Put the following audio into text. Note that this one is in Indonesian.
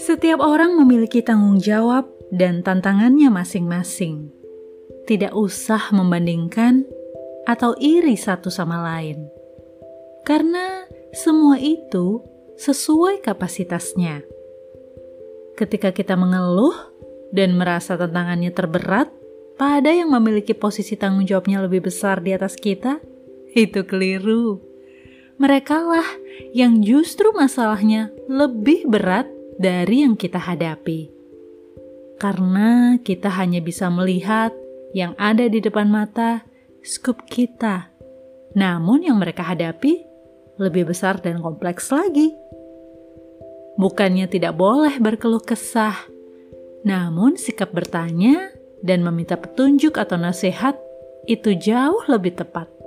Setiap orang memiliki tanggung jawab dan tantangannya masing-masing. Tidak usah membandingkan atau iri satu sama lain, karena semua itu sesuai kapasitasnya. Ketika kita mengeluh dan merasa tantangannya terberat pada yang memiliki posisi tanggung jawabnya lebih besar di atas kita, itu keliru. Merekalah yang justru masalahnya lebih berat dari yang kita hadapi. Karena kita hanya bisa melihat yang ada di depan mata skup kita. Namun yang mereka hadapi lebih besar dan kompleks lagi. Bukannya tidak boleh berkeluh kesah, namun sikap bertanya dan meminta petunjuk atau nasihat itu jauh lebih tepat.